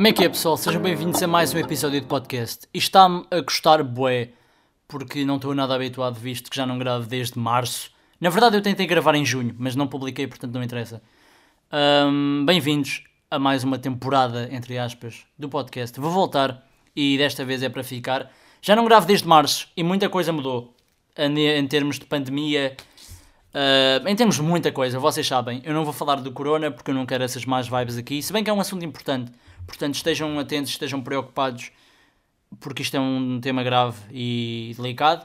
Como é que é pessoal? Sejam bem-vindos a mais um episódio de podcast. Está-me a gostar bué, porque não estou nada habituado, visto que já não gravo desde março. Na verdade eu tentei gravar em junho, mas não publiquei, portanto não interessa. Um, bem-vindos a mais uma temporada, entre aspas, do podcast. Vou voltar, e desta vez é para ficar. Já não gravo desde março, e muita coisa mudou. Em termos de pandemia, uh, em termos de muita coisa, vocês sabem. Eu não vou falar do corona, porque eu não quero essas más vibes aqui, se bem que é um assunto importante Portanto, estejam atentos, estejam preocupados, porque isto é um tema grave e delicado.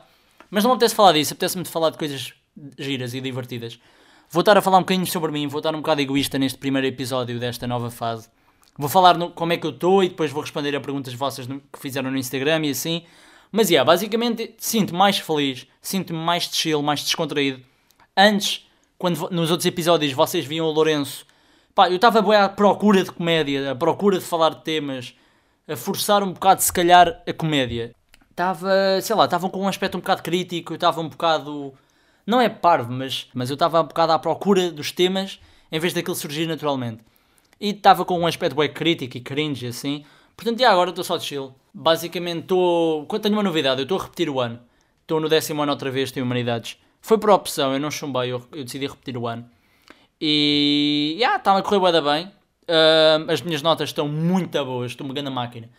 Mas não me apetece falar disso, apetece-me falar de coisas giras e divertidas. Vou estar a falar um bocadinho sobre mim, vou estar um bocado egoísta neste primeiro episódio desta nova fase. Vou falar no, como é que eu estou e depois vou responder a perguntas vossas no, que fizeram no Instagram e assim. Mas, yeah, basicamente, sinto-me mais feliz, sinto-me mais chill, mais descontraído. Antes, quando nos outros episódios vocês viam o Lourenço Pá, eu estava à procura de comédia, à procura de falar de temas, a forçar um bocado, se calhar, a comédia. Estava, sei lá, estava com um aspecto um bocado crítico, eu estava um bocado. Não é parvo, mas, mas eu estava um bocado à procura dos temas em vez daquilo surgir naturalmente. E estava com um aspecto bem crítico e cringe assim. Portanto, já agora estou só de chill. Basicamente, estou. Tenho uma novidade, eu estou a repetir o ano. Estou no décimo ano outra vez, tenho Humanidades. Foi por opção, eu não chumbei, eu, eu decidi repetir o ano. E yeah, está-me a correr bem, bem. Uh, as minhas notas estão muito boas, estou-me ganhando a máquina.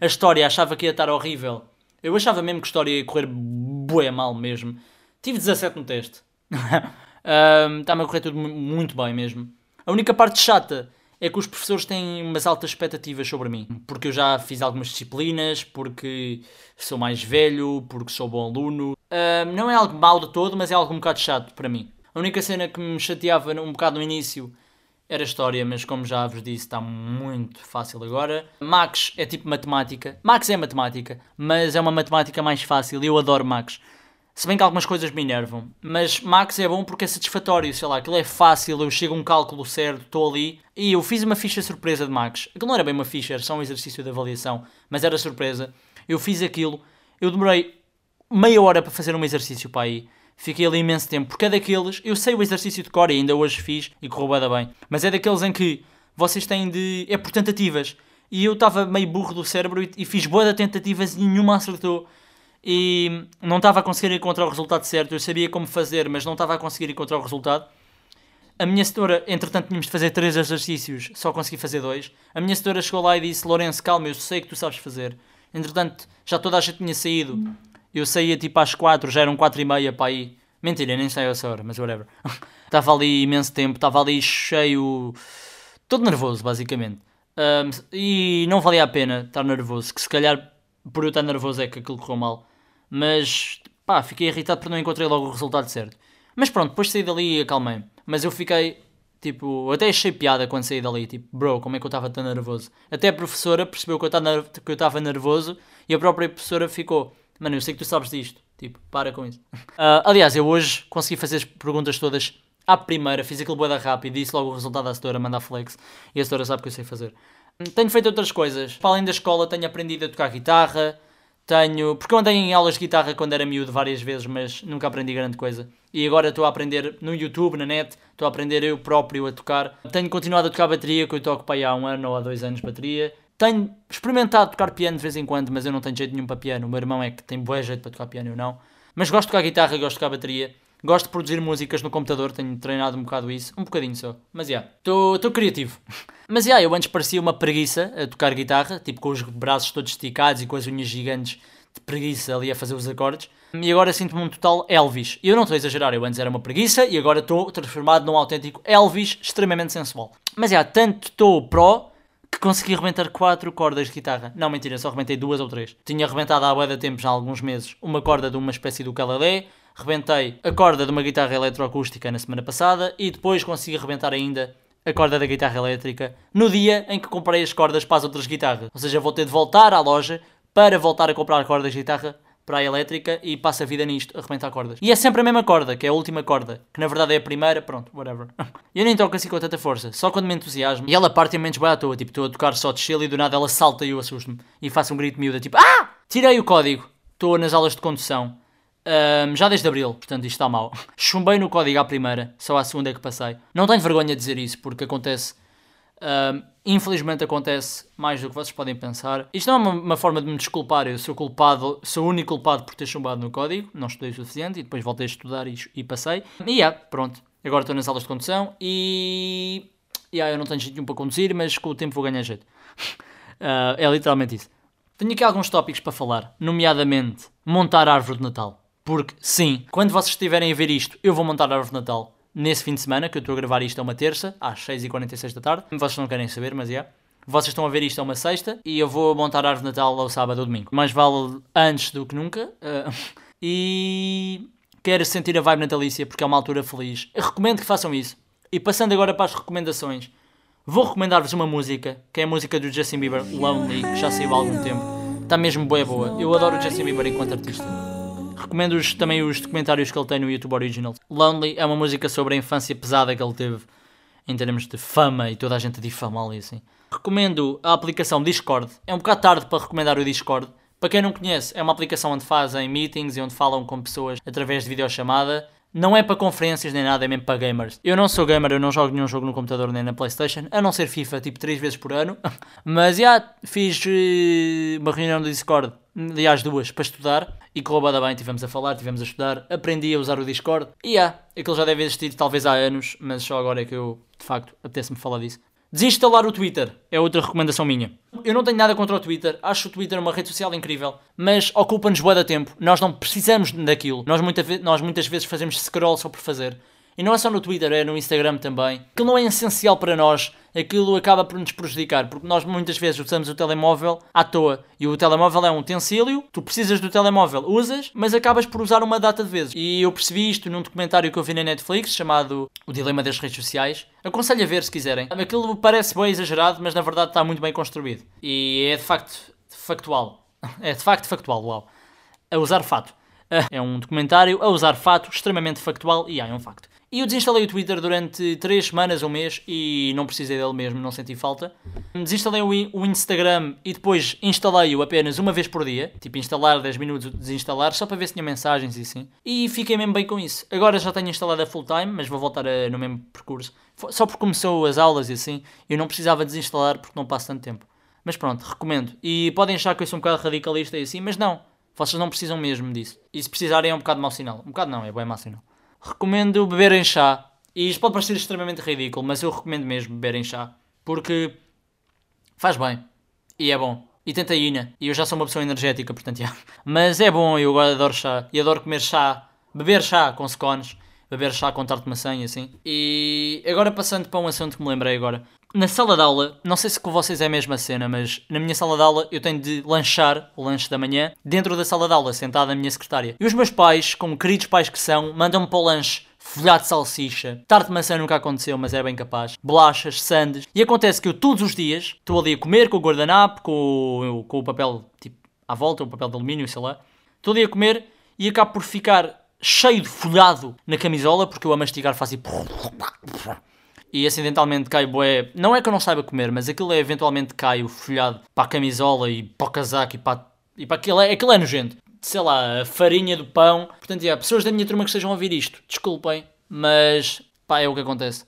A história achava que ia estar horrível. Eu achava mesmo que a história ia correr bué mal mesmo. Tive 17 no teste. está-me a correr tudo muito bem mesmo. A única parte chata é que os professores têm umas altas expectativas sobre mim. Porque eu já fiz algumas disciplinas, porque sou mais velho, porque sou bom aluno. Não é algo mal de todo, mas é algo um bocado chato para mim. A única cena que me chateava um bocado no início era a história, mas como já vos disse, está muito fácil agora. Max é tipo matemática. Max é matemática, mas é uma matemática mais fácil e eu adoro Max. Se bem que algumas coisas me enervam. Mas Max é bom porque é satisfatório, sei lá, aquilo é fácil, eu chego a um cálculo certo, estou ali. E eu fiz uma ficha surpresa de Max. Aquilo não era bem uma ficha, era só um exercício de avaliação, mas era surpresa. Eu fiz aquilo, eu demorei meia hora para fazer um exercício para aí. Fiquei ali imenso tempo, porque é daqueles. Eu sei o exercício de cor e ainda hoje fiz e correu bem, mas é daqueles em que vocês têm de. é por tentativas. E eu estava meio burro do cérebro e, e fiz boa de tentativas e nenhuma acertou. E não estava a conseguir encontrar o resultado certo. Eu sabia como fazer, mas não estava a conseguir encontrar o resultado. A minha setora, entretanto, tínhamos de fazer três exercícios, só consegui fazer dois. A minha setora chegou lá e disse: Lourenço, calma, eu sei que tu sabes fazer. Entretanto, já toda a gente tinha saído. Eu saía tipo às 4, já eram 4 e meia para aí. Mentira, nem saio a essa hora, mas whatever. Estava ali imenso tempo, estava ali cheio. todo nervoso, basicamente. Um, e não valia a pena estar nervoso, que se calhar por eu estar nervoso é que aquilo correu mal. Mas pá, fiquei irritado porque não encontrei logo o resultado certo. Mas pronto, depois saí dali e acalmei. Mas eu fiquei, tipo, até achei piada quando saí dali. Tipo, bro, como é que eu estava tão nervoso? Até a professora percebeu que eu estava nervoso e a própria professora ficou Mano, eu sei que tu sabes disto. Tipo, para com isso. Uh, aliás, eu hoje consegui fazer as perguntas todas à primeira. Fiz aquilo boeda rápido e disse logo o resultado à setora, mandar flex. E a setora sabe que eu sei fazer. Tenho feito outras coisas. Para além da escola, tenho aprendido a tocar guitarra. Tenho. Porque eu andei em aulas de guitarra quando era miúdo várias vezes, mas nunca aprendi grande coisa. E agora estou a aprender no YouTube, na net, estou a aprender eu próprio a tocar. Tenho continuado a tocar bateria, que eu toco para aí há um ano ou há dois anos bateria. Tenho experimentado tocar piano de vez em quando, mas eu não tenho jeito nenhum para piano. O meu irmão é que tem bom jeito para tocar piano, eu não. Mas gosto de tocar guitarra, gosto de tocar bateria. Gosto de produzir músicas no computador, tenho treinado um bocado isso. Um bocadinho só. Mas já, yeah, estou criativo. Mas já, yeah, eu antes parecia uma preguiça a tocar guitarra, tipo com os braços todos esticados e com as unhas gigantes de preguiça ali a fazer os acordes. E agora sinto-me um total Elvis. E eu não estou a exagerar, eu antes era uma preguiça e agora estou transformado num autêntico Elvis extremamente sensual. Mas já, yeah, tanto estou pró que consegui arrebentar quatro cordas de guitarra. Não, mentira, só arrebentei duas ou três. Tinha arrebentado há bué de tempo, já há alguns meses, uma corda de uma espécie do ukulele, rebentei a corda de uma guitarra eletroacústica na semana passada e depois consegui arrebentar ainda a corda da guitarra elétrica no dia em que comprei as cordas para as outras guitarras. Ou seja, vou ter de voltar à loja para voltar a comprar cordas de guitarra para a elétrica e passa a vida nisto, a arrebentar cordas. E é sempre a mesma corda, que é a última corda, que na verdade é a primeira, pronto, whatever. eu nem toco assim com tanta força, só quando me entusiasmo. E ela parte menos bem à toa, tipo, estou a tocar só de chill e do nada ela salta e eu assusto-me. E faço um grito miúda, tipo, ah! Tirei o código, estou nas aulas de condução. Um, já desde abril, portanto isto está mal. Chumbei no código à primeira, só à segunda é que passei. Não tenho vergonha de dizer isso, porque acontece Uh, infelizmente acontece mais do que vocês podem pensar. Isto não é uma, uma, forma de me desculpar, eu sou culpado, sou o único culpado por ter chumbado no código, não estudei o suficiente e depois voltei a estudar e, e passei. E yeah, pronto, agora estou nas aulas de condução e. Yeah, eu não tenho jeito nenhum para conduzir, mas com o tempo vou ganhar jeito. Uh, é literalmente isso. Tenho aqui alguns tópicos para falar, nomeadamente montar a árvore de Natal. Porque, sim, quando vocês estiverem a ver isto, eu vou montar a árvore de Natal nesse fim de semana, que eu estou a gravar isto é uma terça, às 6h46 da tarde. Vocês não querem saber, mas é. Yeah. Vocês estão a ver isto é uma sexta e eu vou montar a árvore de Natal ao sábado ou domingo. Mais vale antes do que nunca. Uh, e quero sentir a vibe natalícia porque é uma altura feliz. Eu recomendo que façam isso. E passando agora para as recomendações. Vou recomendar-vos uma música, que é a música do Justin Bieber, Lonely, que já saiu há algum tempo. Está mesmo boa, boa. Eu adoro o Justin Bieber enquanto artista. Recomendo -os, também os documentários que ele tem no YouTube Original. Lonely é uma música sobre a infância pesada que ele teve, em termos de fama e toda a gente a difamá-lo e assim. Recomendo a aplicação Discord. É um bocado tarde para recomendar o Discord. Para quem não conhece, é uma aplicação onde fazem meetings e onde falam com pessoas através de videochamada não é para conferências nem nada, é mesmo para gamers. Eu não sou gamer, eu não jogo nenhum jogo no computador nem na Playstation, a não ser FIFA, tipo 3 vezes por ano. Mas já yeah, fiz uh, uma reunião do Discord, aliás duas, para estudar. E correu bem, estivemos a falar, estivemos a estudar, aprendi a usar o Discord. E yeah, aquilo já deve existir talvez há anos, mas só agora é que eu, de facto, apetece-me falar disso. Desinstalar o Twitter é outra recomendação minha. Eu não tenho nada contra o Twitter, acho o Twitter uma rede social incrível, mas ocupa-nos de tempo. Nós não precisamos daquilo. Nós, muita nós muitas vezes fazemos scroll só por fazer. E não é só no Twitter, é no Instagram também. Aquilo não é essencial para nós, aquilo acaba por nos prejudicar, porque nós muitas vezes usamos o telemóvel à toa. E o telemóvel é um utensílio, tu precisas do telemóvel, usas, mas acabas por usar uma data de vezes. E eu percebi isto num documentário que eu vi na Netflix, chamado O Dilema das Redes Sociais. Aconselho a ver se quiserem. Aquilo parece bem exagerado, mas na verdade está muito bem construído. E é de facto factual. É de facto factual, uau. A usar fato. É um documentário a usar fato extremamente factual e é um facto. E eu desinstalei o Twitter durante 3 semanas ou um mês e não precisei dele mesmo, não senti falta. Desinstalei o Instagram e depois instalei-o apenas uma vez por dia. Tipo, instalar 10 minutos, desinstalar, só para ver se tinha mensagens e assim. E fiquei mesmo bem com isso. Agora já tenho instalado a full time, mas vou voltar a, no mesmo percurso. Só porque começou as aulas e assim, eu não precisava desinstalar porque não passo tanto tempo. Mas pronto, recomendo. E podem achar que eu sou um bocado radicalista e assim, mas não. Vocês não precisam mesmo disso. E se precisarem é um bocado mau sinal. Um bocado não, é bem mau sinal recomendo beberem chá. E isto pode parecer extremamente ridículo, mas eu recomendo mesmo beberem chá. Porque faz bem. E é bom. E tem taína. E eu já sou uma pessoa energética, portanto. Mas é bom, eu adoro chá. E adoro comer chá. Beber chá com scones. Beber chá com tarte de maçã e assim. E agora passando para um assunto que me lembrei agora. Na sala de aula, não sei se com vocês é a mesma cena, mas na minha sala de aula eu tenho de lanchar o lanche da manhã dentro da sala de aula, sentada a minha secretária. E os meus pais, como queridos pais que são, mandam-me para o lanche folhado de salsicha, tarte de maçã nunca aconteceu, mas é bem capaz, bolachas, sandes. E acontece que eu todos os dias estou ali a comer com o guardanapo, com, com o papel tipo à volta, o papel de alumínio, sei lá. Estou ali a comer e acabo por ficar cheio de folhado na camisola, porque eu a mastigar faço assim e acidentalmente cai bué. Não é que eu não saiba comer, mas aquilo é eventualmente cai o folhado para a camisola e para o casaco e para, e para aquilo. É, aquilo é nojento. Sei lá, a farinha do pão. Portanto, yeah, pessoas da minha turma que estejam a ouvir isto, desculpem, mas pá, é o que acontece.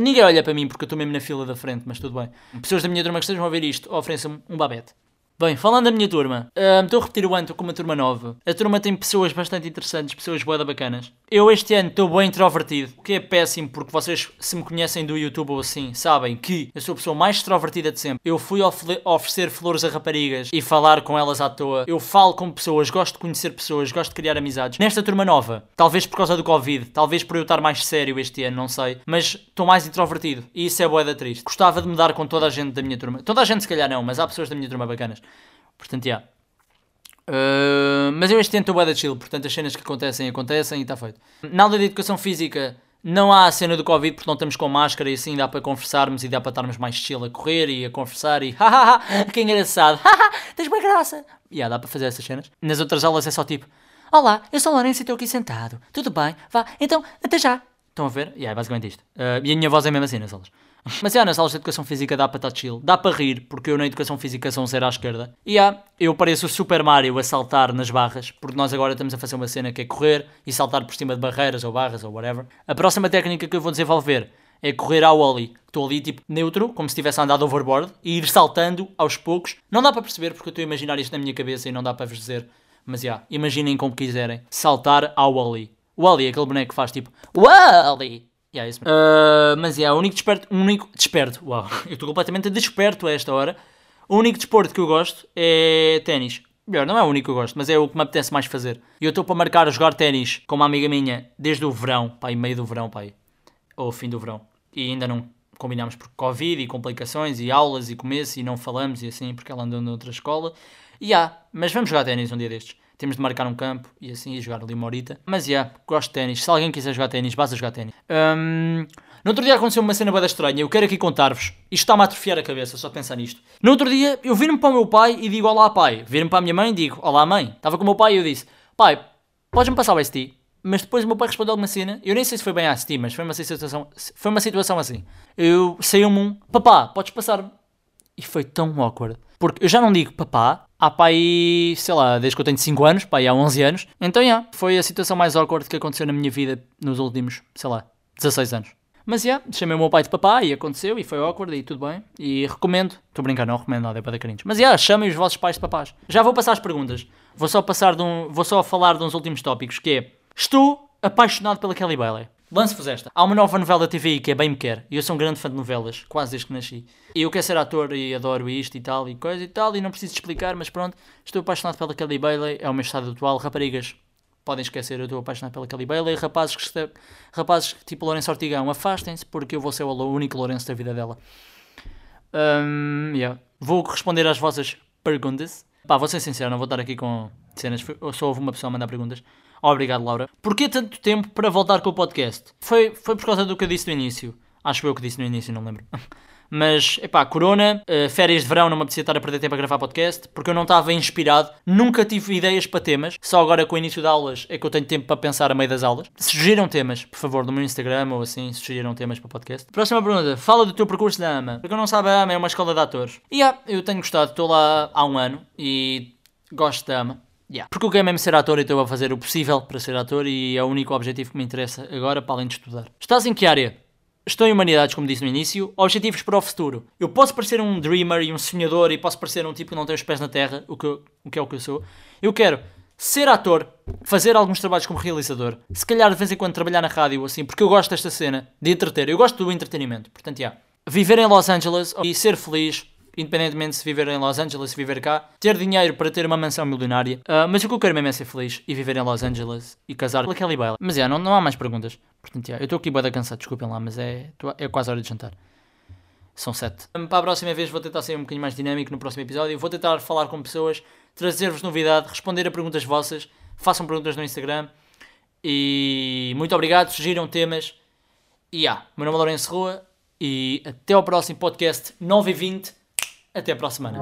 Ninguém olha para mim porque eu estou mesmo na fila da frente, mas tudo bem. Pessoas da minha turma que estejam a ouvir isto, ofereçam-me um babete. Bem, falando da minha turma, estou a repetir o ano, estou com uma turma nova. A turma tem pessoas bastante interessantes, pessoas boas bacanas. Eu este ano estou bem introvertido, o que é péssimo porque vocês, se me conhecem do YouTube ou assim, sabem que eu sou a pessoa mais extrovertida de sempre. Eu fui oferecer flores a raparigas e falar com elas à toa. Eu falo com pessoas, gosto de conhecer pessoas, gosto de criar amizades. Nesta turma nova, talvez por causa do Covid, talvez por eu estar mais sério este ano, não sei, mas estou mais introvertido e isso é boa da triste. Gostava de me dar com toda a gente da minha turma. Toda a gente se calhar não, mas há pessoas da minha turma bacanas. Portanto, já. Yeah. Uh, mas eu este ano estou da chill, portanto as cenas que acontecem, acontecem e está feito. Na aula de Educação Física não há a cena do Covid porque não estamos com máscara e assim dá para conversarmos e dá para estarmos mais chill a correr e a conversar e hahaha, que engraçado, tens boa graça. E yeah, dá para fazer essas cenas. Nas outras aulas é só tipo, olá, eu sou o Lourenço e estou aqui sentado, tudo bem, vá, então até já. Estão a ver? Yeah, é basicamente isto. Uh, e a minha voz é mesmo assim nas aulas. Mas já, nas aulas de educação física dá para estar chill, dá para rir, porque eu na educação física sou um zero à esquerda. E já, eu pareço o Super Mario a saltar nas barras, porque nós agora estamos a fazer uma cena que é correr e saltar por cima de barreiras ou barras ou whatever. A próxima técnica que eu vou desenvolver é correr ao ollie. Estou ali tipo neutro, como se tivesse andado overboard, e ir saltando aos poucos. Não dá para perceber porque eu estou a imaginar isto na minha cabeça e não dá para vos dizer. Mas já, yeah, imaginem como quiserem. Saltar ao ollie. O ollie é aquele boneco que faz tipo Wally. Yeah, isso uh, mas é yeah, o único desperto, único desperto, uau, eu estou completamente desperto a esta hora. O único desporto que eu gosto é ténis. Melhor, não é o único que eu gosto, mas é o que me apetece mais fazer. E eu estou para marcar a jogar ténis com uma amiga minha desde o verão, pai, meio do verão, pai, ou fim do verão. E ainda não combinámos por Covid e complicações e aulas e começo e não falamos e assim, porque ela andou noutra escola. E há, yeah, mas vamos jogar ténis um dia destes. Temos de marcar um campo e assim jogar ali uma horita. Mas yeah, gosto de ténis. Se alguém quiser jogar ténis, basta jogar ténis. Um, no outro dia aconteceu uma cena bada estranha, eu quero aqui contar-vos. Isto está-me a atrofiar a cabeça, só pensar nisto. No outro dia, eu viro-me para o meu pai e digo olá pai. Viro-me para a minha mãe e digo olá mãe. Estava com o meu pai e eu disse, pai, podes-me passar o ST? Mas depois o meu pai respondeu alguma cena, eu nem sei se foi bem a ST, mas foi uma situação, foi uma situação assim. Eu saiu-me um, papá, podes passar-me? E foi tão awkward. Porque eu já não digo papá, há pai, sei lá, desde que eu tenho 5 anos, pai, há 11 anos. Então, yeah, foi a situação mais awkward que aconteceu na minha vida nos últimos, sei lá, 16 anos. Mas, yeah, chamei o meu pai de papá e aconteceu e foi awkward e tudo bem. E recomendo, estou brincando, não recomendo nada, é para dar carinhos. Mas, yeah, chamem os vossos pais de papás. Já vou passar as perguntas. Vou só passar de um, vou só falar de uns últimos tópicos, que é, estou apaixonado pela Kelly Bailey. Lance-vos esta. Há uma nova novela da TVI que é Bem Me Quer. E eu sou um grande fã de novelas, quase desde que nasci. E eu quero ser ator e adoro isto e tal e coisa e tal. E não preciso explicar, mas pronto. Estou apaixonado pela Kelly Bailey. É o meu estado atual. Raparigas, podem esquecer, eu estou apaixonado pela Kelly Bailey. Rapazes, que, rapazes tipo Lourenço Ortigão, afastem-se porque eu vou ser o único Lourenço da vida dela. Um, yeah. Vou responder às vossas perguntas. Pá, vou ser sincero, não vou estar aqui com cenas. Só houve uma pessoa a mandar perguntas. Obrigado, Laura. Porquê tanto tempo para voltar com o podcast? Foi, foi por causa do que eu disse no início. Acho eu que disse no início, não lembro. Mas, epá, corona, uh, férias de verão, não me apetecia estar a perder tempo a gravar podcast, porque eu não estava inspirado, nunca tive ideias para temas, só agora com o início de aulas é que eu tenho tempo para pensar a meio das aulas. Sugiram temas, por favor, no meu Instagram ou assim, sugeriram temas para podcast. Próxima pergunta, fala do teu percurso da AMA. Porque eu não sabe, a AMA é uma escola de atores. E, yeah, eu tenho gostado, estou lá há um ano e gosto da AMA. Yeah. Porque eu quero mesmo ser ator e estou a fazer o possível para ser ator e é o único objetivo que me interessa agora, para além de estudar. Estás em que área? Estou em Humanidades, como disse no início. Objetivos para o futuro. Eu posso parecer um dreamer e um sonhador e posso parecer um tipo que não tem os pés na terra, o que, o que é o que eu sou. Eu quero ser ator, fazer alguns trabalhos como realizador, se calhar de vez em quando trabalhar na rádio, assim, porque eu gosto desta cena de entreter. Eu gosto do entretenimento. Portanto, yeah. Viver em Los Angeles e ser feliz independentemente se viver em Los Angeles, se viver cá, ter dinheiro para ter uma mansão milionária. Uh, mas o que eu quero mesmo é ser feliz e viver em Los Angeles e casar com a Kelly Bailey. Mas é, não, não há mais perguntas. Portanto, yeah, eu estou aqui bem cansado, desculpem lá, mas é, é quase hora de jantar. São sete. Para a próxima vez vou tentar ser um bocadinho mais dinâmico no próximo episódio. Vou tentar falar com pessoas, trazer-vos novidade, responder a perguntas vossas. Façam perguntas no Instagram. E muito obrigado, sugiram temas. E ah, meu nome é Lourenço Rua e até ao próximo podcast 9 e 20 até para a semana.